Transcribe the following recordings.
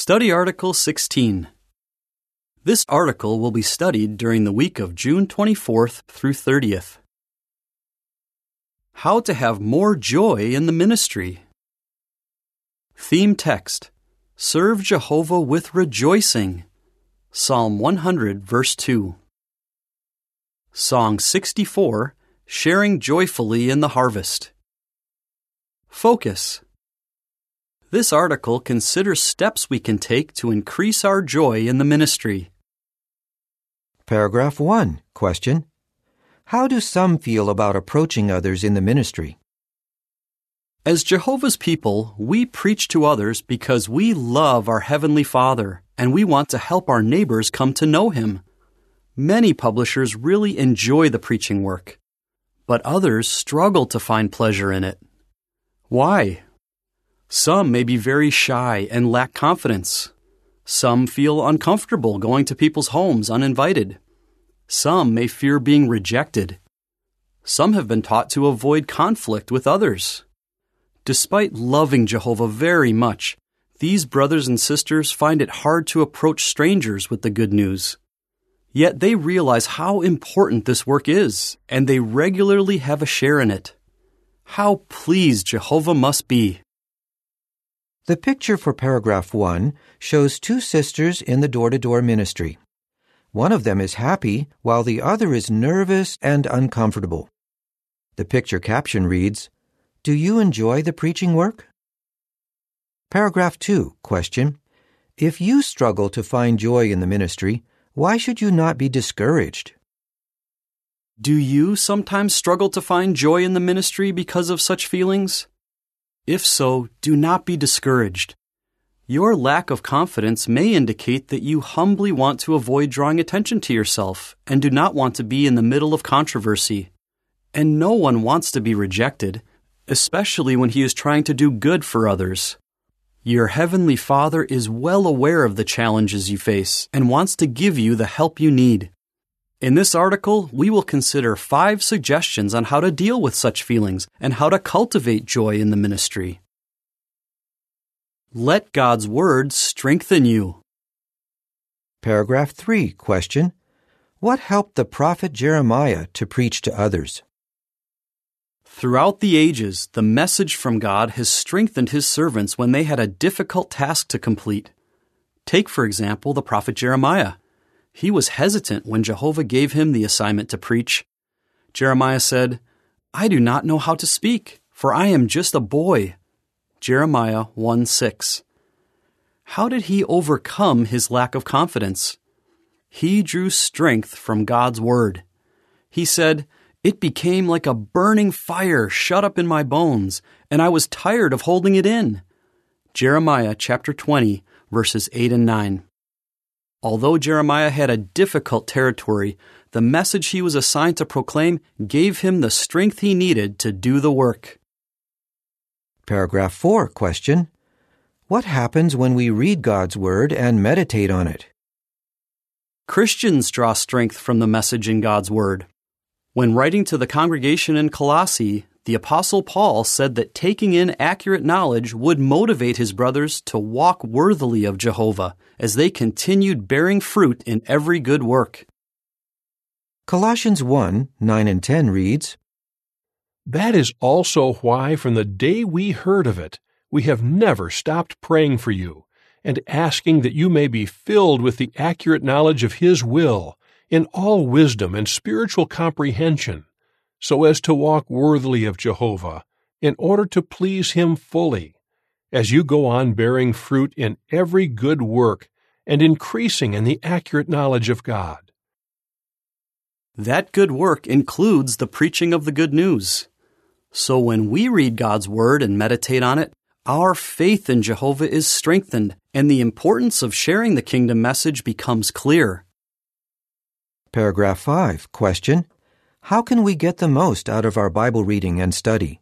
Study Article 16. This article will be studied during the week of June 24th through 30th. How to have more joy in the ministry. Theme text Serve Jehovah with rejoicing. Psalm 100, verse 2. Song 64 Sharing Joyfully in the Harvest. Focus. This article considers steps we can take to increase our joy in the ministry. Paragraph 1. Question. How do some feel about approaching others in the ministry? As Jehovah's people, we preach to others because we love our Heavenly Father and we want to help our neighbors come to know Him. Many publishers really enjoy the preaching work, but others struggle to find pleasure in it. Why? Some may be very shy and lack confidence. Some feel uncomfortable going to people's homes uninvited. Some may fear being rejected. Some have been taught to avoid conflict with others. Despite loving Jehovah very much, these brothers and sisters find it hard to approach strangers with the good news. Yet they realize how important this work is, and they regularly have a share in it. How pleased Jehovah must be. The picture for paragraph 1 shows two sisters in the door to door ministry. One of them is happy while the other is nervous and uncomfortable. The picture caption reads, Do you enjoy the preaching work? Paragraph 2 Question. If you struggle to find joy in the ministry, why should you not be discouraged? Do you sometimes struggle to find joy in the ministry because of such feelings? If so, do not be discouraged. Your lack of confidence may indicate that you humbly want to avoid drawing attention to yourself and do not want to be in the middle of controversy. And no one wants to be rejected, especially when he is trying to do good for others. Your Heavenly Father is well aware of the challenges you face and wants to give you the help you need. In this article, we will consider five suggestions on how to deal with such feelings and how to cultivate joy in the ministry. Let God's Word strengthen you. Paragraph 3. Question. What helped the prophet Jeremiah to preach to others? Throughout the ages, the message from God has strengthened his servants when they had a difficult task to complete. Take, for example, the prophet Jeremiah. He was hesitant when Jehovah gave him the assignment to preach. Jeremiah said, I do not know how to speak, for I am just a boy. Jeremiah 1 6. How did he overcome his lack of confidence? He drew strength from God's Word. He said, It became like a burning fire shut up in my bones, and I was tired of holding it in. Jeremiah chapter 20, verses 8 and 9. Although Jeremiah had a difficult territory, the message he was assigned to proclaim gave him the strength he needed to do the work. Paragraph 4. Question. What happens when we read God's Word and meditate on it? Christians draw strength from the message in God's Word. When writing to the congregation in Colossae, the Apostle Paul said that taking in accurate knowledge would motivate his brothers to walk worthily of Jehovah as they continued bearing fruit in every good work. Colossians 1 9 and 10 reads, That is also why, from the day we heard of it, we have never stopped praying for you and asking that you may be filled with the accurate knowledge of His will in all wisdom and spiritual comprehension so as to walk worthily of Jehovah, in order to please Him fully, as you go on bearing fruit in every good work and increasing in the accurate knowledge of God. That good work includes the preaching of the good news. So when we read God's Word and meditate on it, our faith in Jehovah is strengthened, and the importance of sharing the kingdom message becomes clear. Paragraph 5. Question. How can we get the most out of our Bible reading and study?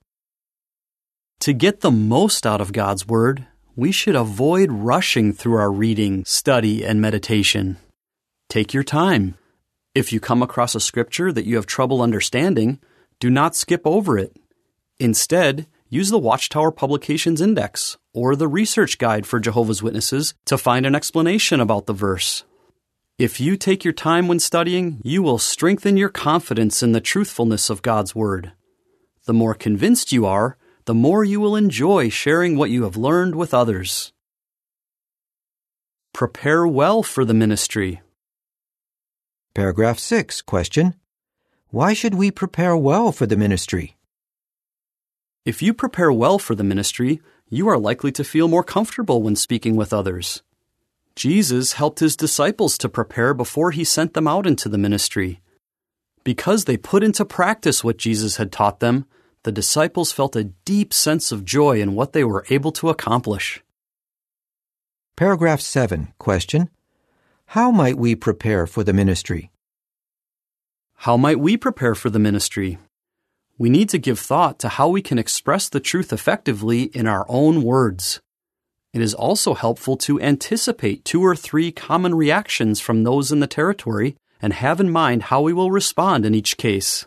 To get the most out of God's Word, we should avoid rushing through our reading, study, and meditation. Take your time. If you come across a scripture that you have trouble understanding, do not skip over it. Instead, use the Watchtower Publications Index or the Research Guide for Jehovah's Witnesses to find an explanation about the verse. If you take your time when studying, you will strengthen your confidence in the truthfulness of God's Word. The more convinced you are, the more you will enjoy sharing what you have learned with others. Prepare well for the ministry. Paragraph 6. Question. Why should we prepare well for the ministry? If you prepare well for the ministry, you are likely to feel more comfortable when speaking with others. Jesus helped his disciples to prepare before he sent them out into the ministry. Because they put into practice what Jesus had taught them, the disciples felt a deep sense of joy in what they were able to accomplish. Paragraph 7. Question. How might we prepare for the ministry? How might we prepare for the ministry? We need to give thought to how we can express the truth effectively in our own words. It is also helpful to anticipate two or three common reactions from those in the territory and have in mind how we will respond in each case.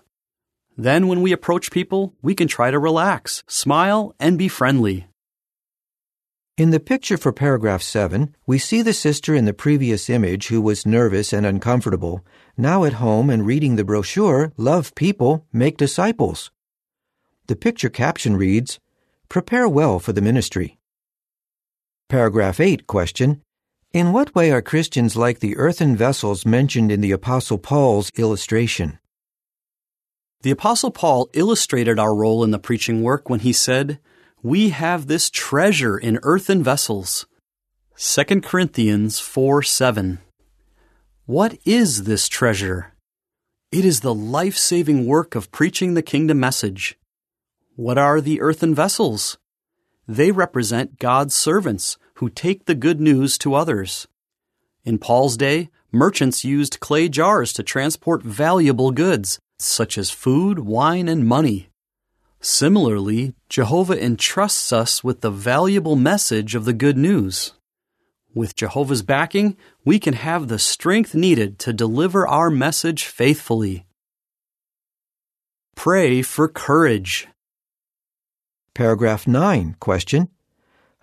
Then, when we approach people, we can try to relax, smile, and be friendly. In the picture for paragraph 7, we see the sister in the previous image who was nervous and uncomfortable, now at home and reading the brochure, Love People, Make Disciples. The picture caption reads, Prepare well for the ministry. Paragraph 8 question. In what way are Christians like the earthen vessels mentioned in the Apostle Paul's illustration? The Apostle Paul illustrated our role in the preaching work when he said, We have this treasure in earthen vessels. 2 Corinthians 4 7. What is this treasure? It is the life saving work of preaching the kingdom message. What are the earthen vessels? They represent God's servants who take the good news to others. In Paul's day, merchants used clay jars to transport valuable goods, such as food, wine, and money. Similarly, Jehovah entrusts us with the valuable message of the good news. With Jehovah's backing, we can have the strength needed to deliver our message faithfully. Pray for courage. Paragraph 9. Question.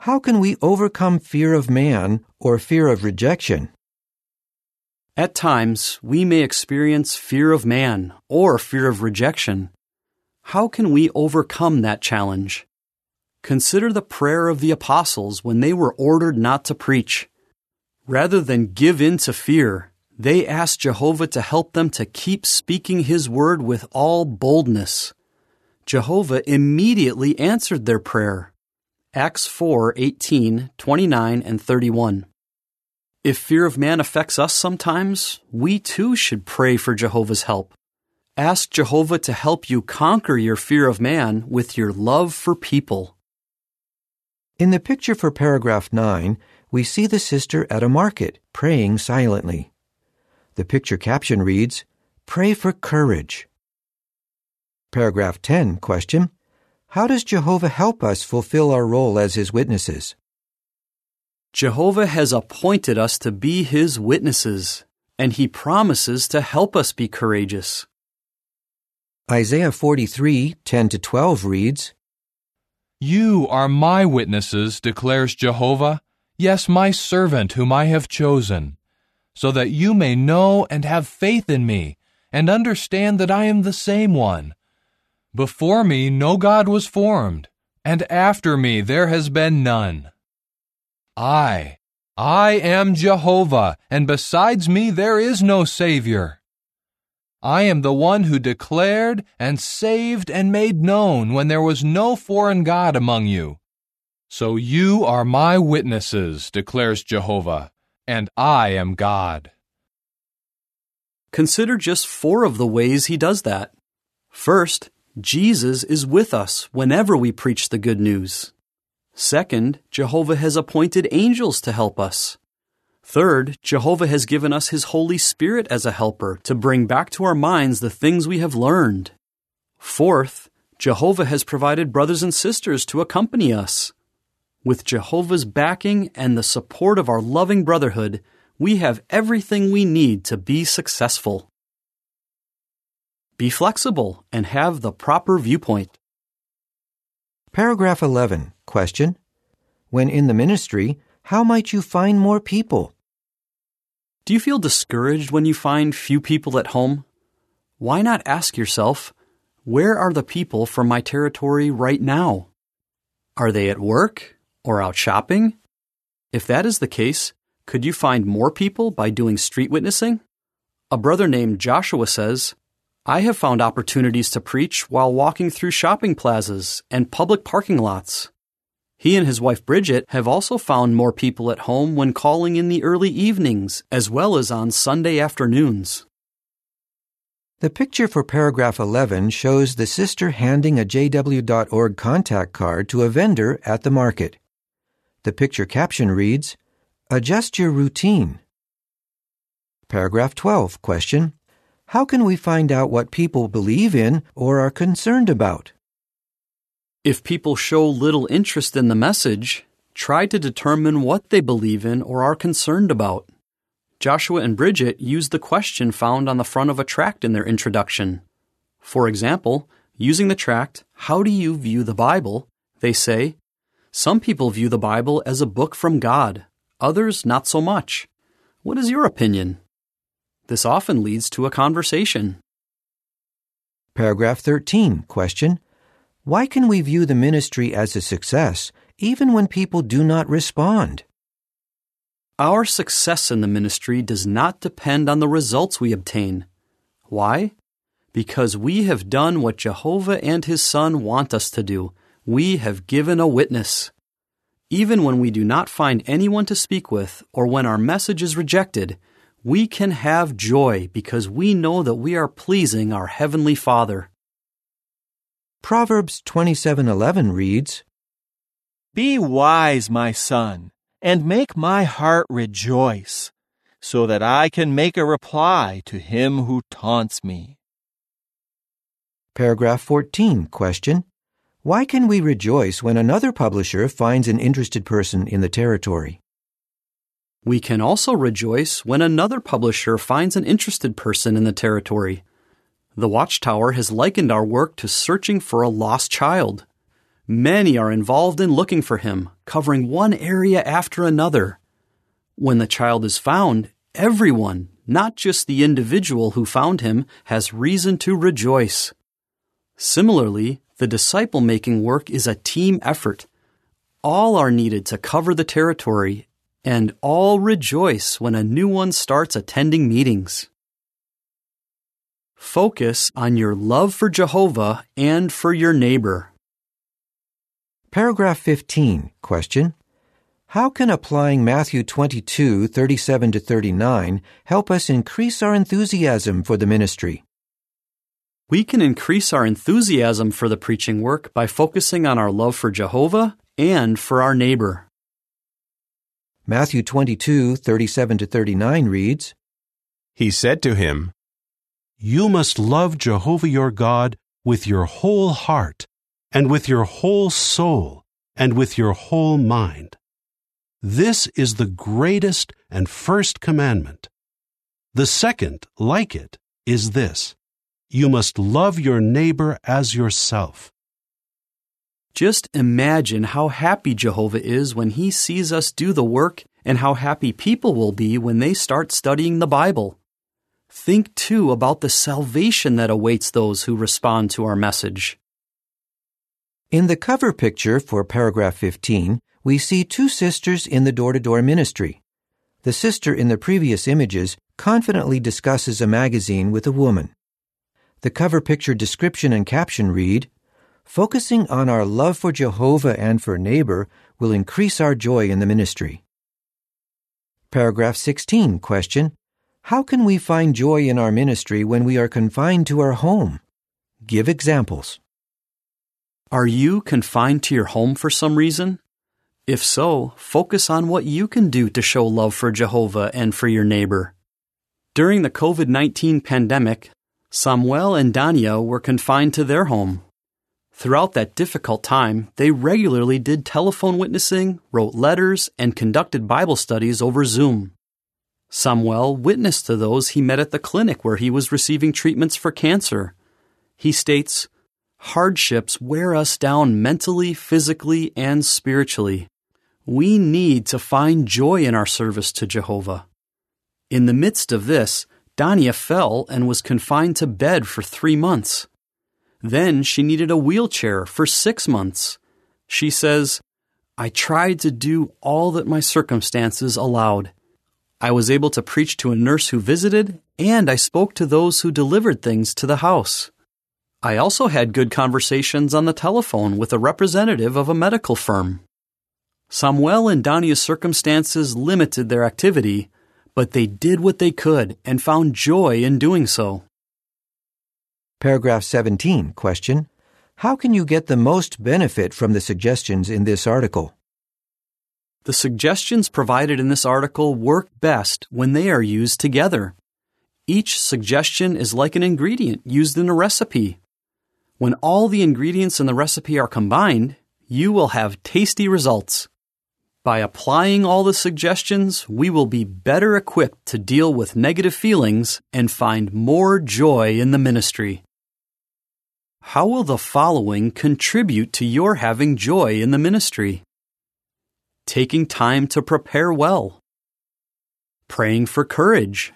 How can we overcome fear of man or fear of rejection? At times, we may experience fear of man or fear of rejection. How can we overcome that challenge? Consider the prayer of the apostles when they were ordered not to preach. Rather than give in to fear, they asked Jehovah to help them to keep speaking his word with all boldness. Jehovah immediately answered their prayer. Acts 4 18, 29, and 31. If fear of man affects us sometimes, we too should pray for Jehovah's help. Ask Jehovah to help you conquer your fear of man with your love for people. In the picture for paragraph 9, we see the sister at a market praying silently. The picture caption reads, Pray for courage. Paragraph 10 question How does Jehovah help us fulfill our role as his witnesses? Jehovah has appointed us to be his witnesses, and he promises to help us be courageous. Isaiah 43 10 to 12 reads, You are my witnesses, declares Jehovah, yes, my servant whom I have chosen, so that you may know and have faith in me, and understand that I am the same one. Before me no God was formed, and after me there has been none. I, I am Jehovah, and besides me there is no Savior. I am the one who declared and saved and made known when there was no foreign God among you. So you are my witnesses, declares Jehovah, and I am God. Consider just four of the ways he does that. First, Jesus is with us whenever we preach the good news. Second, Jehovah has appointed angels to help us. Third, Jehovah has given us His Holy Spirit as a helper to bring back to our minds the things we have learned. Fourth, Jehovah has provided brothers and sisters to accompany us. With Jehovah's backing and the support of our loving brotherhood, we have everything we need to be successful. Be flexible and have the proper viewpoint. Paragraph 11. Question. When in the ministry, how might you find more people? Do you feel discouraged when you find few people at home? Why not ask yourself, where are the people from my territory right now? Are they at work or out shopping? If that is the case, could you find more people by doing street witnessing? A brother named Joshua says, I have found opportunities to preach while walking through shopping plazas and public parking lots. He and his wife Bridget have also found more people at home when calling in the early evenings as well as on Sunday afternoons. The picture for paragraph 11 shows the sister handing a JW.org contact card to a vendor at the market. The picture caption reads, Adjust your routine. Paragraph 12. Question. How can we find out what people believe in or are concerned about? If people show little interest in the message, try to determine what they believe in or are concerned about. Joshua and Bridget used the question found on the front of a tract in their introduction. For example, using the tract, How do you view the Bible? they say, Some people view the Bible as a book from God, others not so much. What is your opinion? This often leads to a conversation. Paragraph 13. Question. Why can we view the ministry as a success even when people do not respond? Our success in the ministry does not depend on the results we obtain. Why? Because we have done what Jehovah and His Son want us to do. We have given a witness. Even when we do not find anyone to speak with or when our message is rejected, we can have joy because we know that we are pleasing our Heavenly Father. Proverbs 27:11 reads, Be wise, my son, and make my heart rejoice, so that I can make a reply to him who taunts me. Paragraph 14. Question. Why can we rejoice when another publisher finds an interested person in the territory? We can also rejoice when another publisher finds an interested person in the territory. The Watchtower has likened our work to searching for a lost child. Many are involved in looking for him, covering one area after another. When the child is found, everyone, not just the individual who found him, has reason to rejoice. Similarly, the disciple making work is a team effort. All are needed to cover the territory and all rejoice when a new one starts attending meetings. Focus on your love for Jehovah and for your neighbor. Paragraph 15. Question. How can applying Matthew 22, 37 to 39 help us increase our enthusiasm for the ministry? We can increase our enthusiasm for the preaching work by focusing on our love for Jehovah and for our neighbor. Matthew 22, 37 to 39 reads, He said to him, You must love Jehovah your God with your whole heart, and with your whole soul, and with your whole mind. This is the greatest and first commandment. The second, like it, is this You must love your neighbor as yourself. Just imagine how happy Jehovah is when he sees us do the work and how happy people will be when they start studying the Bible. Think too about the salvation that awaits those who respond to our message. In the cover picture for paragraph 15, we see two sisters in the door to door ministry. The sister in the previous images confidently discusses a magazine with a woman. The cover picture description and caption read, Focusing on our love for Jehovah and for neighbor will increase our joy in the ministry. Paragraph 16. Question. How can we find joy in our ministry when we are confined to our home? Give examples. Are you confined to your home for some reason? If so, focus on what you can do to show love for Jehovah and for your neighbor. During the COVID 19 pandemic, Samuel and Dania were confined to their home. Throughout that difficult time, they regularly did telephone witnessing, wrote letters, and conducted Bible studies over Zoom. Samuel witnessed to those he met at the clinic where he was receiving treatments for cancer. He states, Hardships wear us down mentally, physically, and spiritually. We need to find joy in our service to Jehovah. In the midst of this, Dania fell and was confined to bed for three months. Then she needed a wheelchair for six months. She says, I tried to do all that my circumstances allowed. I was able to preach to a nurse who visited, and I spoke to those who delivered things to the house. I also had good conversations on the telephone with a representative of a medical firm. Samuel and Dania's circumstances limited their activity, but they did what they could and found joy in doing so. Paragraph 17, question. How can you get the most benefit from the suggestions in this article? The suggestions provided in this article work best when they are used together. Each suggestion is like an ingredient used in a recipe. When all the ingredients in the recipe are combined, you will have tasty results. By applying all the suggestions, we will be better equipped to deal with negative feelings and find more joy in the ministry. How will the following contribute to your having joy in the ministry? Taking time to prepare well, praying for courage,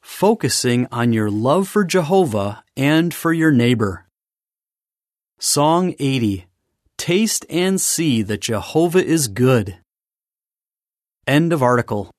focusing on your love for Jehovah and for your neighbor. Song 80 Taste and see that Jehovah is good. End of article.